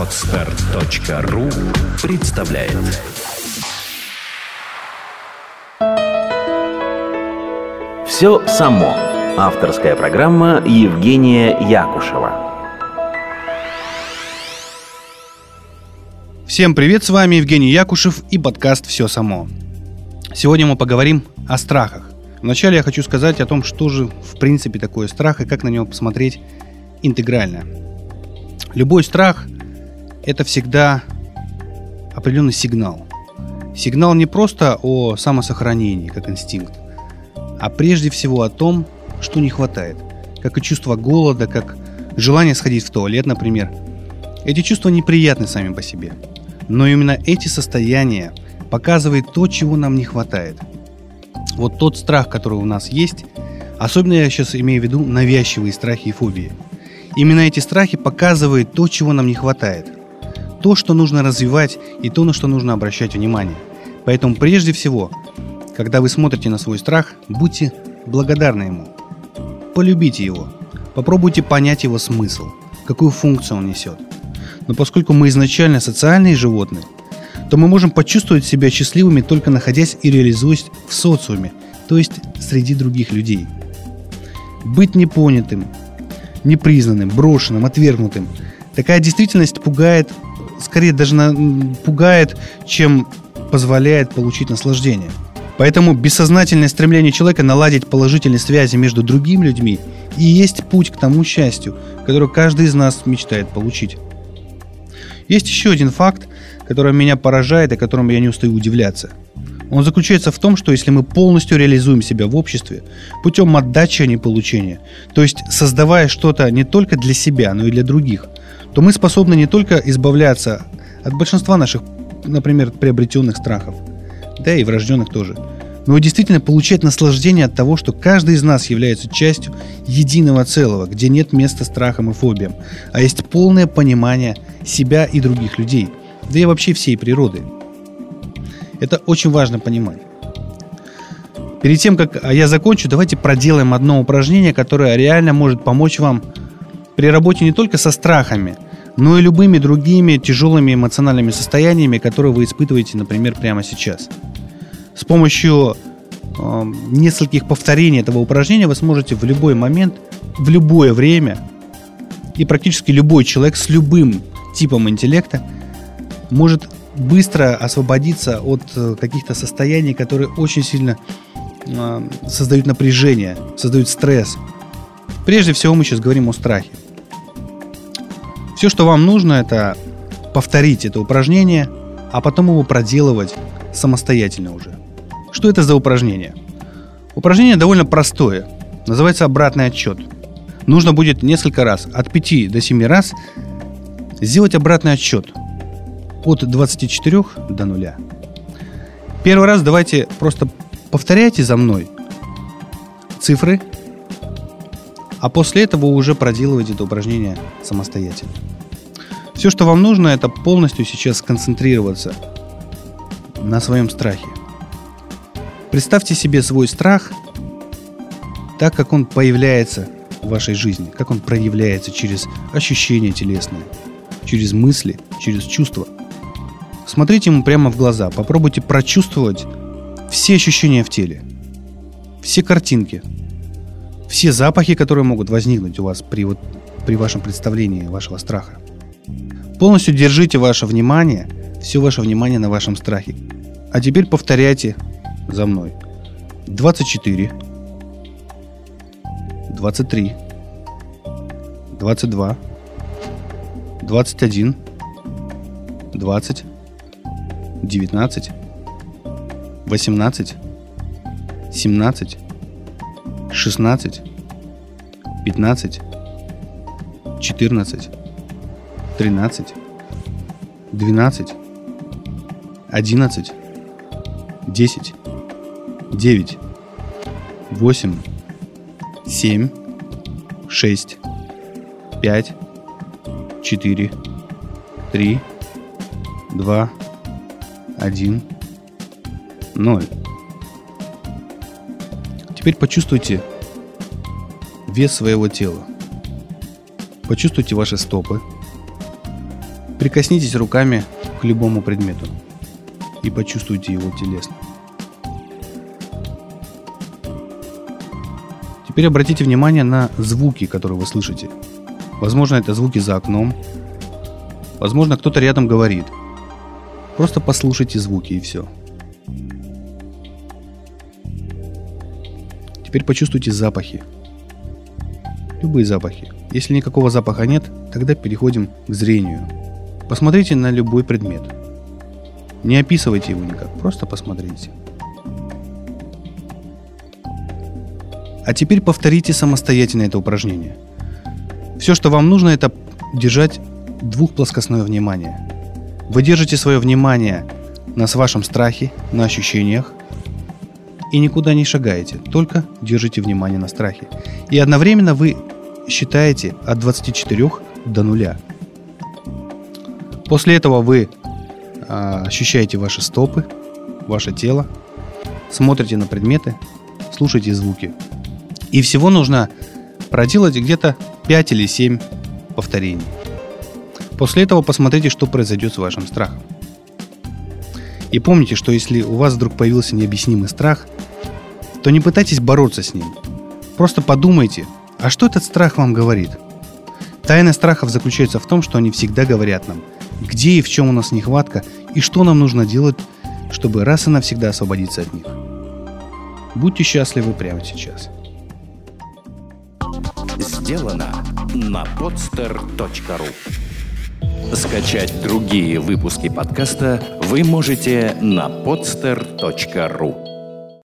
Отстар.ру представляет Все само. Авторская программа Евгения Якушева. Всем привет, с вами Евгений Якушев и подкаст «Все само». Сегодня мы поговорим о страхах. Вначале я хочу сказать о том, что же в принципе такое страх и как на него посмотреть интегрально. Любой страх – это всегда определенный сигнал. Сигнал не просто о самосохранении, как инстинкт, а прежде всего о том, что не хватает, как и чувство голода, как желание сходить в туалет, например. Эти чувства неприятны сами по себе, но именно эти состояния показывают то, чего нам не хватает. Вот тот страх, который у нас есть, особенно я сейчас имею в виду навязчивые страхи и фобии – Именно эти страхи показывают то, чего нам не хватает. То, что нужно развивать и то, на что нужно обращать внимание. Поэтому прежде всего, когда вы смотрите на свой страх, будьте благодарны ему. Полюбите его. Попробуйте понять его смысл, какую функцию он несет. Но поскольку мы изначально социальные животные, то мы можем почувствовать себя счастливыми только находясь и реализуясь в социуме, то есть среди других людей. Быть непонятым, непризнанным, брошенным, отвергнутым. Такая действительность пугает, скорее даже на, пугает, чем позволяет получить наслаждение. Поэтому бессознательное стремление человека наладить положительные связи между другими людьми и есть путь к тому счастью, который каждый из нас мечтает получить. Есть еще один факт, который меня поражает и которому я не устаю удивляться – он заключается в том, что если мы полностью реализуем себя в обществе путем отдачи, а не получения, то есть создавая что-то не только для себя, но и для других, то мы способны не только избавляться от большинства наших, например, приобретенных страхов, да и врожденных тоже, но и действительно получать наслаждение от того, что каждый из нас является частью единого целого, где нет места страхам и фобиям, а есть полное понимание себя и других людей, да и вообще всей природы – это очень важно понимать. Перед тем, как я закончу, давайте проделаем одно упражнение, которое реально может помочь вам при работе не только со страхами, но и любыми другими тяжелыми эмоциональными состояниями, которые вы испытываете, например, прямо сейчас. С помощью э, нескольких повторений этого упражнения вы сможете в любой момент, в любое время и практически любой человек с любым типом интеллекта может быстро освободиться от э, каких-то состояний, которые очень сильно э, создают напряжение, создают стресс. Прежде всего мы сейчас говорим о страхе. Все, что вам нужно, это повторить это упражнение, а потом его проделывать самостоятельно уже. Что это за упражнение? Упражнение довольно простое. Называется обратный отчет. Нужно будет несколько раз, от 5 до 7 раз, сделать обратный отчет – от 24 до 0. Первый раз давайте просто повторяйте за мной цифры, а после этого уже проделывайте это упражнение самостоятельно. Все, что вам нужно, это полностью сейчас сконцентрироваться на своем страхе. Представьте себе свой страх так, как он появляется в вашей жизни, как он проявляется через ощущения телесные, через мысли, через чувства – Смотрите ему прямо в глаза, попробуйте прочувствовать все ощущения в теле, все картинки, все запахи, которые могут возникнуть у вас при, вот, при вашем представлении вашего страха. Полностью держите ваше внимание, все ваше внимание на вашем страхе. А теперь повторяйте за мной. 24, 23, 22, 21, 20, 19, 18, 17, 16, 15, 14, 13, 12, 11, 10, 9, 8, 7, 6, 5, 4, 3, 2, 1, 0. Теперь почувствуйте вес своего тела. Почувствуйте ваши стопы. Прикоснитесь руками к любому предмету и почувствуйте его телесно. Теперь обратите внимание на звуки, которые вы слышите. Возможно, это звуки за окном. Возможно, кто-то рядом говорит. Просто послушайте звуки и все. Теперь почувствуйте запахи. Любые запахи. Если никакого запаха нет, тогда переходим к зрению. Посмотрите на любой предмет. Не описывайте его никак, просто посмотрите. А теперь повторите самостоятельно это упражнение. Все, что вам нужно, это держать двухплоскостное внимание. Вы держите свое внимание на вашем страхе, на ощущениях, и никуда не шагаете, только держите внимание на страхе. И одновременно вы считаете от 24 до нуля. После этого вы а, ощущаете ваши стопы, ваше тело, смотрите на предметы, слушаете звуки. И всего нужно проделать где-то 5 или 7 повторений. После этого посмотрите, что произойдет с вашим страхом. И помните, что если у вас вдруг появился необъяснимый страх, то не пытайтесь бороться с ним. Просто подумайте, а что этот страх вам говорит? Тайна страхов заключается в том, что они всегда говорят нам, где и в чем у нас нехватка, и что нам нужно делать, чтобы раз и навсегда освободиться от них. Будьте счастливы прямо сейчас сделано на podster.ru Скачать другие выпуски подкаста вы можете на podster.ru